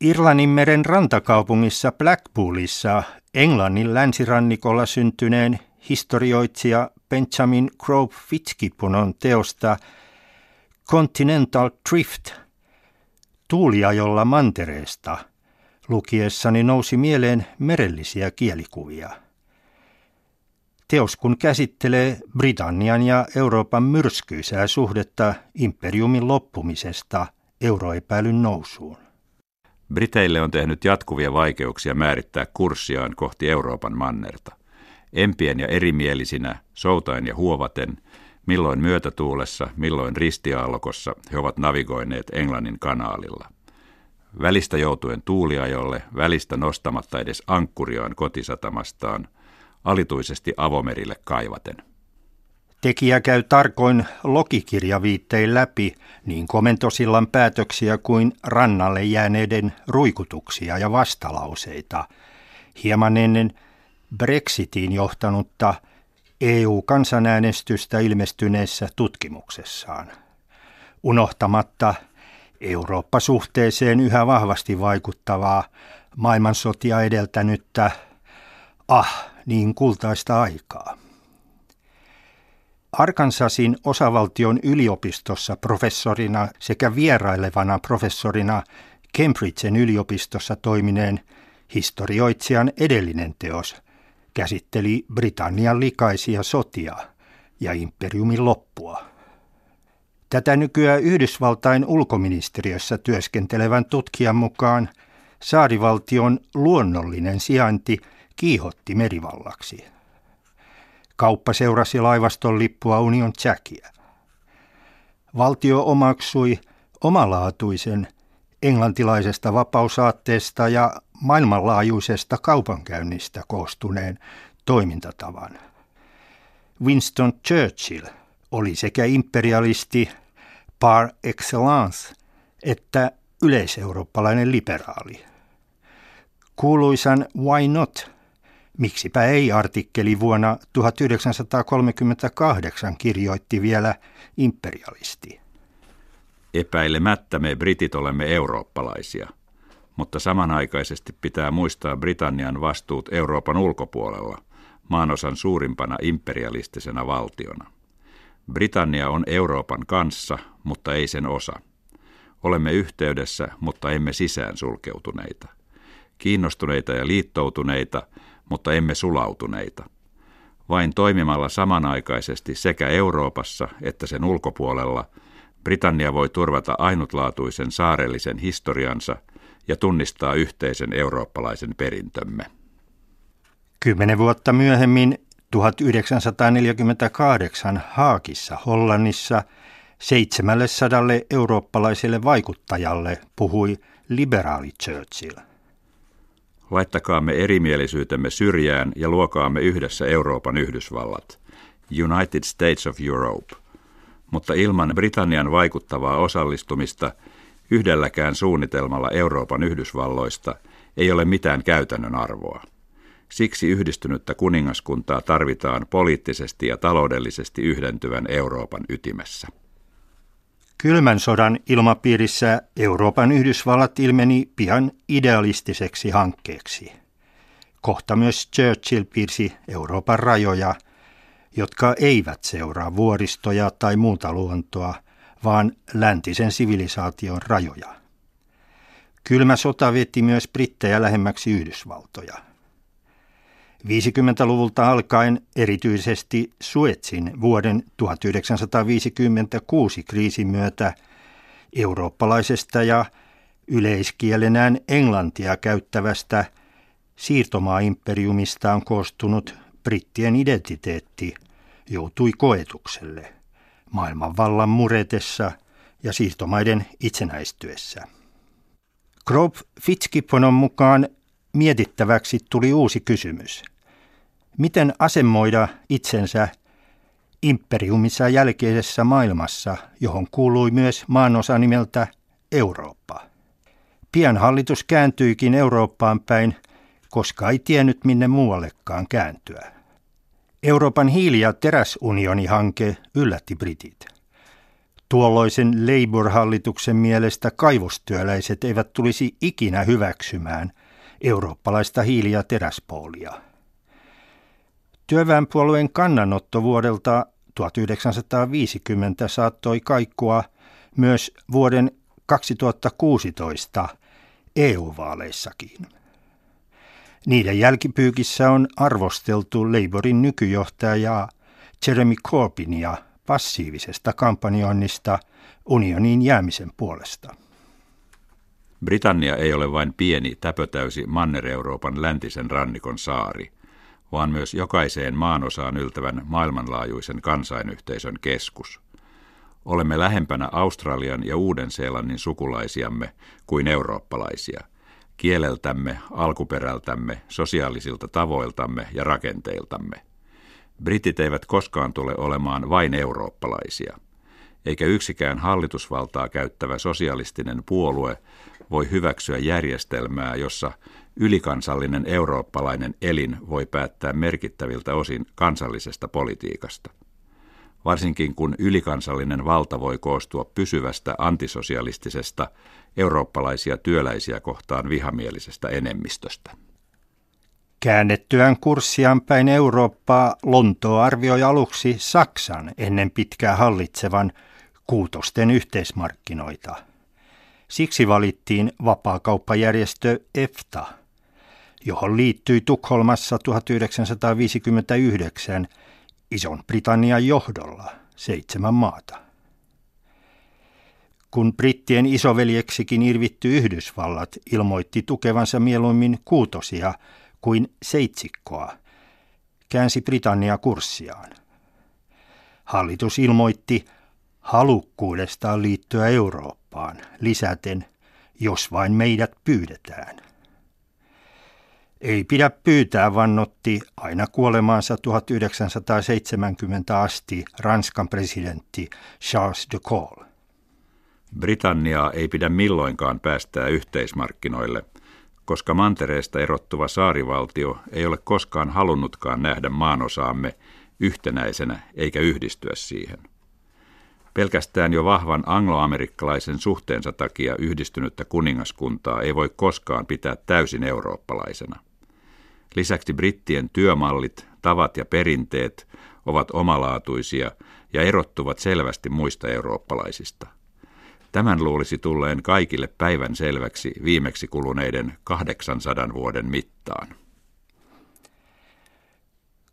Irlannin meren rantakaupungissa Blackpoolissa Englannin länsirannikolla syntyneen historioitsija Benjamin Grove Fitzgibbonon teosta Continental Drift, tuuliajolla mantereesta, lukiessani nousi mieleen merellisiä kielikuvia. Teos kun käsittelee Britannian ja Euroopan myrskyisää suhdetta imperiumin loppumisesta euroepäilyn nousuun. Briteille on tehnyt jatkuvia vaikeuksia määrittää kurssiaan kohti Euroopan mannerta. Empien ja erimielisinä, soutain ja huovaten, milloin myötätuulessa, milloin ristiaallokossa he ovat navigoineet Englannin kanaalilla. Välistä joutuen tuuliajolle, välistä nostamatta edes ankkuriaan kotisatamastaan, alituisesti avomerille kaivaten. Tekijä käy tarkoin logikirjaviittein läpi niin komentosillan päätöksiä kuin rannalle jääneiden ruikutuksia ja vastalauseita, hieman ennen Brexitiin johtanutta EU-kansanäänestystä ilmestyneessä tutkimuksessaan. Unohtamatta Eurooppa-suhteeseen yhä vahvasti vaikuttavaa maailmansotia edeltänyttä, ah, niin kultaista aikaa. Arkansasin osavaltion yliopistossa professorina sekä vierailevana professorina Cambridgen yliopistossa toimineen historioitsijan edellinen teos käsitteli Britannian likaisia sotia ja imperiumin loppua. Tätä nykyään Yhdysvaltain ulkoministeriössä työskentelevän tutkijan mukaan saarivaltion luonnollinen sijainti kiihotti merivallaksi. Kauppa seurasi laivaston lippua Union Jackia. Valtio omaksui omalaatuisen englantilaisesta vapausaatteesta ja maailmanlaajuisesta kaupankäynnistä koostuneen toimintatavan. Winston Churchill oli sekä imperialisti par excellence että yleiseurooppalainen liberaali. Kuuluisan Why Not Miksipä ei artikkeli vuonna 1938 kirjoitti vielä imperialisti. Epäilemättä me britit olemme eurooppalaisia, mutta samanaikaisesti pitää muistaa Britannian vastuut Euroopan ulkopuolella, maanosan suurimpana imperialistisena valtiona. Britannia on Euroopan kanssa, mutta ei sen osa. Olemme yhteydessä, mutta emme sisään sulkeutuneita. Kiinnostuneita ja liittoutuneita – mutta emme sulautuneita. Vain toimimalla samanaikaisesti sekä Euroopassa että sen ulkopuolella Britannia voi turvata ainutlaatuisen saarellisen historiansa ja tunnistaa yhteisen eurooppalaisen perintömme. Kymmenen vuotta myöhemmin 1948 Haakissa Hollannissa 700 eurooppalaiselle vaikuttajalle puhui liberaali Churchill. Laittakaamme erimielisyytemme syrjään ja luokaamme yhdessä Euroopan Yhdysvallat, United States of Europe. Mutta ilman Britannian vaikuttavaa osallistumista yhdelläkään suunnitelmalla Euroopan Yhdysvalloista ei ole mitään käytännön arvoa. Siksi yhdistynyttä kuningaskuntaa tarvitaan poliittisesti ja taloudellisesti yhdentyvän Euroopan ytimessä. Kylmän sodan ilmapiirissä Euroopan Yhdysvallat ilmeni pian idealistiseksi hankkeeksi. Kohta myös Churchill piirsi Euroopan rajoja, jotka eivät seuraa vuoristoja tai muuta luontoa, vaan läntisen sivilisaation rajoja. Kylmä sota veti myös brittejä lähemmäksi Yhdysvaltoja. 50-luvulta alkaen erityisesti Suetsin vuoden 1956 kriisin myötä eurooppalaisesta ja yleiskielenään englantia käyttävästä siirtomaaimperiumista on koostunut brittien identiteetti joutui koetukselle maailmanvallan muretessa ja siirtomaiden itsenäistyessä. Grove Fitzgibbonon mukaan mietittäväksi tuli uusi kysymys. Miten asemoida itsensä imperiumissa jälkeisessä maailmassa, johon kuului myös maanosa nimeltä Eurooppa? Pian hallitus kääntyikin Eurooppaan päin, koska ei tiennyt minne muuallekaan kääntyä. Euroopan hiili- ja teräsunioni-hanke yllätti britit. Tuolloisen Labour-hallituksen mielestä kaivostyöläiset eivät tulisi ikinä hyväksymään eurooppalaista hiili- ja teräspoolia. Työväenpuolueen kannanotto vuodelta 1950 saattoi kaikkua myös vuoden 2016 EU-vaaleissakin. Niiden jälkipyykissä on arvosteltu Labourin nykyjohtajaa Jeremy Corbynia passiivisesta kampanjoinnista unionin jäämisen puolesta. Britannia ei ole vain pieni, täpötäysi Manner-Euroopan läntisen rannikon saari, vaan myös jokaiseen maanosaan yltävän maailmanlaajuisen kansainyhteisön keskus. Olemme lähempänä Australian ja Uuden-Seelannin sukulaisiamme kuin eurooppalaisia – kieleltämme, alkuperältämme, sosiaalisilta tavoiltamme ja rakenteiltamme. Britit eivät koskaan tule olemaan vain eurooppalaisia, eikä yksikään hallitusvaltaa käyttävä sosialistinen puolue voi hyväksyä järjestelmää, jossa ylikansallinen eurooppalainen elin voi päättää merkittäviltä osin kansallisesta politiikasta varsinkin kun ylikansallinen valta voi koostua pysyvästä antisosialistisesta eurooppalaisia työläisiä kohtaan vihamielisestä enemmistöstä. Käännettyään kurssiaan päin Eurooppaa Lontoa arvioi aluksi Saksan ennen pitkää hallitsevan kuutosten yhteismarkkinoita. Siksi valittiin vapaakauppajärjestö EFTA, johon liittyi Tukholmassa 1959 Ison Britannian johdolla seitsemän maata. Kun brittien isoveljeksikin irvitty Yhdysvallat ilmoitti tukevansa mieluummin kuutosia kuin seitsikkoa, käänsi Britannia kurssiaan. Hallitus ilmoitti halukkuudestaan liittyä Eurooppaan, lisäten, jos vain meidät pyydetään. Ei pidä pyytää, vannotti aina kuolemaansa 1970 asti Ranskan presidentti Charles de Gaulle. Britanniaa ei pidä milloinkaan päästää yhteismarkkinoille, koska mantereesta erottuva saarivaltio ei ole koskaan halunnutkaan nähdä maanosaamme yhtenäisenä eikä yhdistyä siihen. Pelkästään jo vahvan angloamerikkalaisen suhteensa takia yhdistynyttä kuningaskuntaa ei voi koskaan pitää täysin eurooppalaisena. Lisäksi brittien työmallit, tavat ja perinteet ovat omalaatuisia ja erottuvat selvästi muista eurooppalaisista. Tämän luulisi tulleen kaikille päivän selväksi viimeksi kuluneiden 800 vuoden mittaan.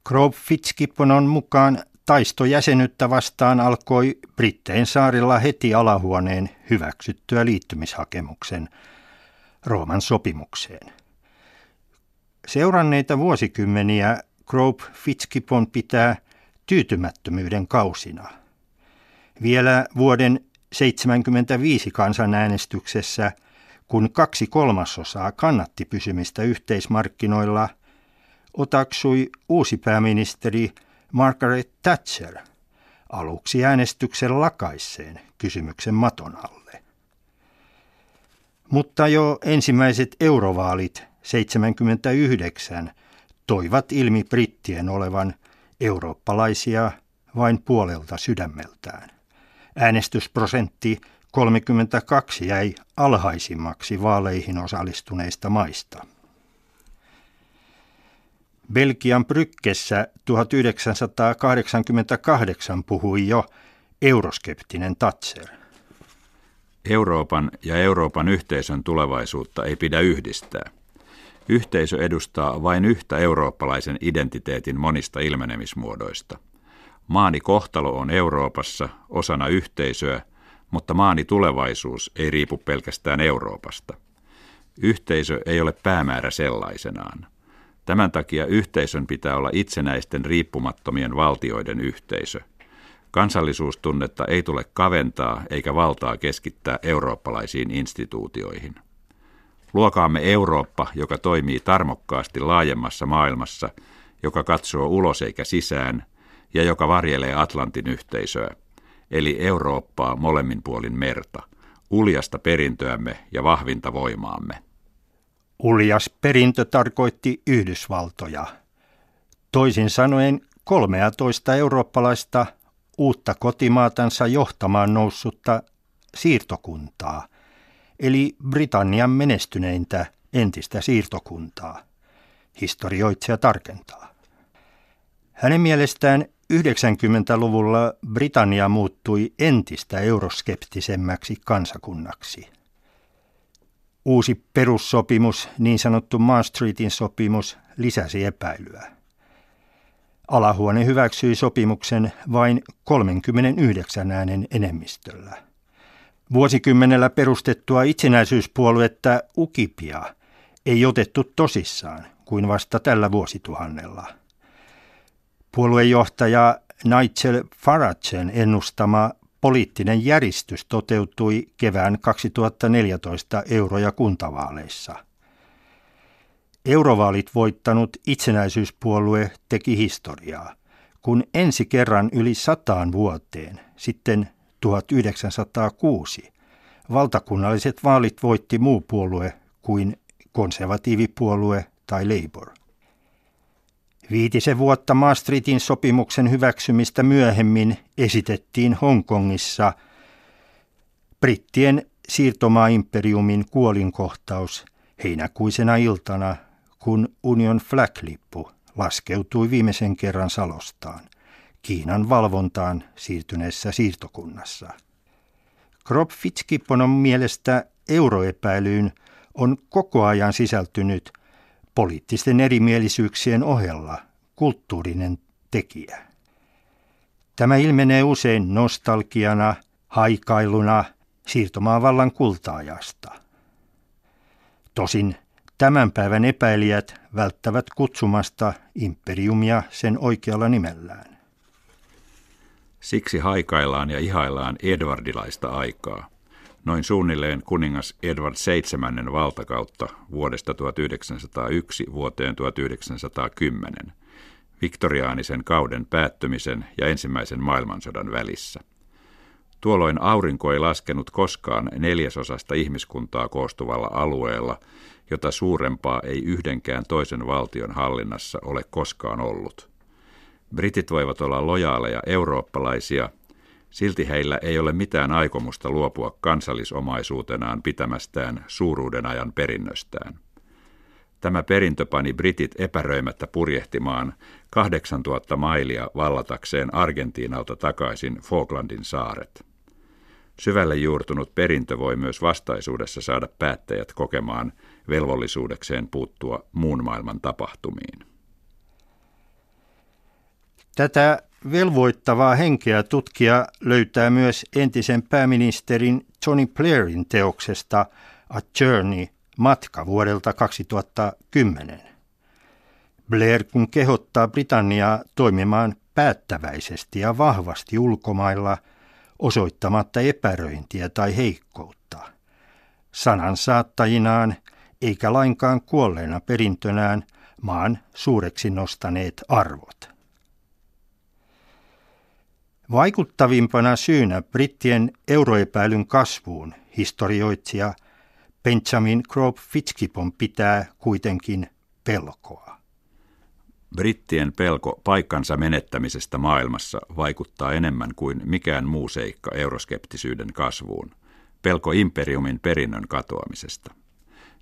Grove Fitzgibbonon mukaan taisto jäsenyyttä vastaan alkoi Brittein saarilla heti alahuoneen hyväksyttyä liittymishakemuksen Rooman sopimukseen. Seuranneita vuosikymmeniä Grove Fitzgibbon pitää tyytymättömyyden kausina. Vielä vuoden 1975 kansanäänestyksessä, kun kaksi kolmasosaa kannatti pysymistä yhteismarkkinoilla, otaksui uusi pääministeri Margaret Thatcher aluksi äänestyksen lakaisseen kysymyksen maton alle. Mutta jo ensimmäiset eurovaalit 79 toivat ilmi brittien olevan eurooppalaisia vain puolelta sydämeltään. Äänestysprosentti 32 jäi alhaisimmaksi vaaleihin osallistuneista maista. Belgian Brykkessä 1988 puhui jo euroskeptinen Thatcher. Euroopan ja Euroopan yhteisön tulevaisuutta ei pidä yhdistää. Yhteisö edustaa vain yhtä eurooppalaisen identiteetin monista ilmenemismuodoista. Maani kohtalo on Euroopassa osana yhteisöä, mutta maani tulevaisuus ei riipu pelkästään Euroopasta. Yhteisö ei ole päämäärä sellaisenaan. Tämän takia yhteisön pitää olla itsenäisten riippumattomien valtioiden yhteisö. Kansallisuustunnetta ei tule kaventaa eikä valtaa keskittää eurooppalaisiin instituutioihin. Luokaamme Eurooppa, joka toimii tarmokkaasti laajemmassa maailmassa, joka katsoo ulos eikä sisään ja joka varjelee Atlantin yhteisöä, eli Eurooppaa molemmin puolin merta, uljasta perintöämme ja vahvinta voimaamme. Uljas perintö tarkoitti Yhdysvaltoja. Toisin sanoen 13 eurooppalaista uutta kotimaatansa johtamaan noussutta siirtokuntaa, eli Britannian menestyneintä entistä siirtokuntaa. Historioitsija tarkentaa. Hänen mielestään 90-luvulla Britannia muuttui entistä euroskeptisemmäksi kansakunnaksi. Uusi perussopimus, niin sanottu Maastrichtin sopimus, lisäsi epäilyä. Alahuone hyväksyi sopimuksen vain 39 äänen enemmistöllä. Vuosikymmenellä perustettua itsenäisyyspuoluetta Ukipia ei otettu tosissaan kuin vasta tällä vuosituhannella. Puoluejohtaja Nigel Faragen ennustama poliittinen järistys toteutui kevään 2014 euro- ja kuntavaaleissa. Eurovaalit voittanut itsenäisyyspuolue teki historiaa, kun ensi kerran yli sataan vuoteen, sitten 1906, valtakunnalliset vaalit voitti muu puolue kuin konservatiivipuolue tai Labour. Viitisen vuotta Maastrichtin sopimuksen hyväksymistä myöhemmin esitettiin Hongkongissa brittien siirtomaaimperiumin kuolinkohtaus heinäkuisena iltana, kun Union Flag-lippu laskeutui viimeisen kerran salostaan Kiinan valvontaan siirtyneessä siirtokunnassa. Krop Fitzgibbonon mielestä euroepäilyyn on koko ajan sisältynyt – poliittisten erimielisyyksien ohella kulttuurinen tekijä. Tämä ilmenee usein nostalgiana, haikailuna siirtomaavallan kultaajasta. Tosin tämän päivän epäilijät välttävät kutsumasta imperiumia sen oikealla nimellään. Siksi haikaillaan ja ihaillaan edvardilaista aikaa noin suunnilleen kuningas Edward VII valtakautta vuodesta 1901 vuoteen 1910, viktoriaanisen kauden päättymisen ja ensimmäisen maailmansodan välissä. Tuolloin aurinko ei laskenut koskaan neljäsosasta ihmiskuntaa koostuvalla alueella, jota suurempaa ei yhdenkään toisen valtion hallinnassa ole koskaan ollut. Britit voivat olla lojaaleja eurooppalaisia Silti heillä ei ole mitään aikomusta luopua kansallisomaisuutenaan pitämästään suuruuden ajan perinnöstään. Tämä perintö pani britit epäröimättä purjehtimaan 8000 mailia vallatakseen Argentiinalta takaisin Falklandin saaret. Syvälle juurtunut perintö voi myös vastaisuudessa saada päättäjät kokemaan velvollisuudekseen puuttua muun maailman tapahtumiin. Tätä velvoittavaa henkeä tutkija löytää myös entisen pääministerin Tony Blairin teoksesta A Journey, matka vuodelta 2010. Blair kun kehottaa Britanniaa toimimaan päättäväisesti ja vahvasti ulkomailla osoittamatta epäröintiä tai heikkoutta. Sanan saattajinaan eikä lainkaan kuolleena perintönään maan suureksi nostaneet arvot. Vaikuttavimpana syynä brittien euroepäilyn kasvuun historioitsija Benjamin Crope Fitzgibbon pitää kuitenkin pelkoa. Brittien pelko paikkansa menettämisestä maailmassa vaikuttaa enemmän kuin mikään muu seikka euroskeptisyyden kasvuun. Pelko imperiumin perinnön katoamisesta.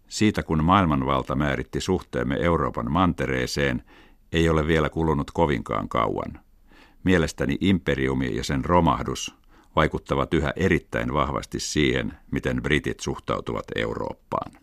Siitä kun maailmanvalta määritti suhteemme Euroopan mantereeseen, ei ole vielä kulunut kovinkaan kauan. Mielestäni imperiumi ja sen romahdus vaikuttavat yhä erittäin vahvasti siihen, miten britit suhtautuvat Eurooppaan.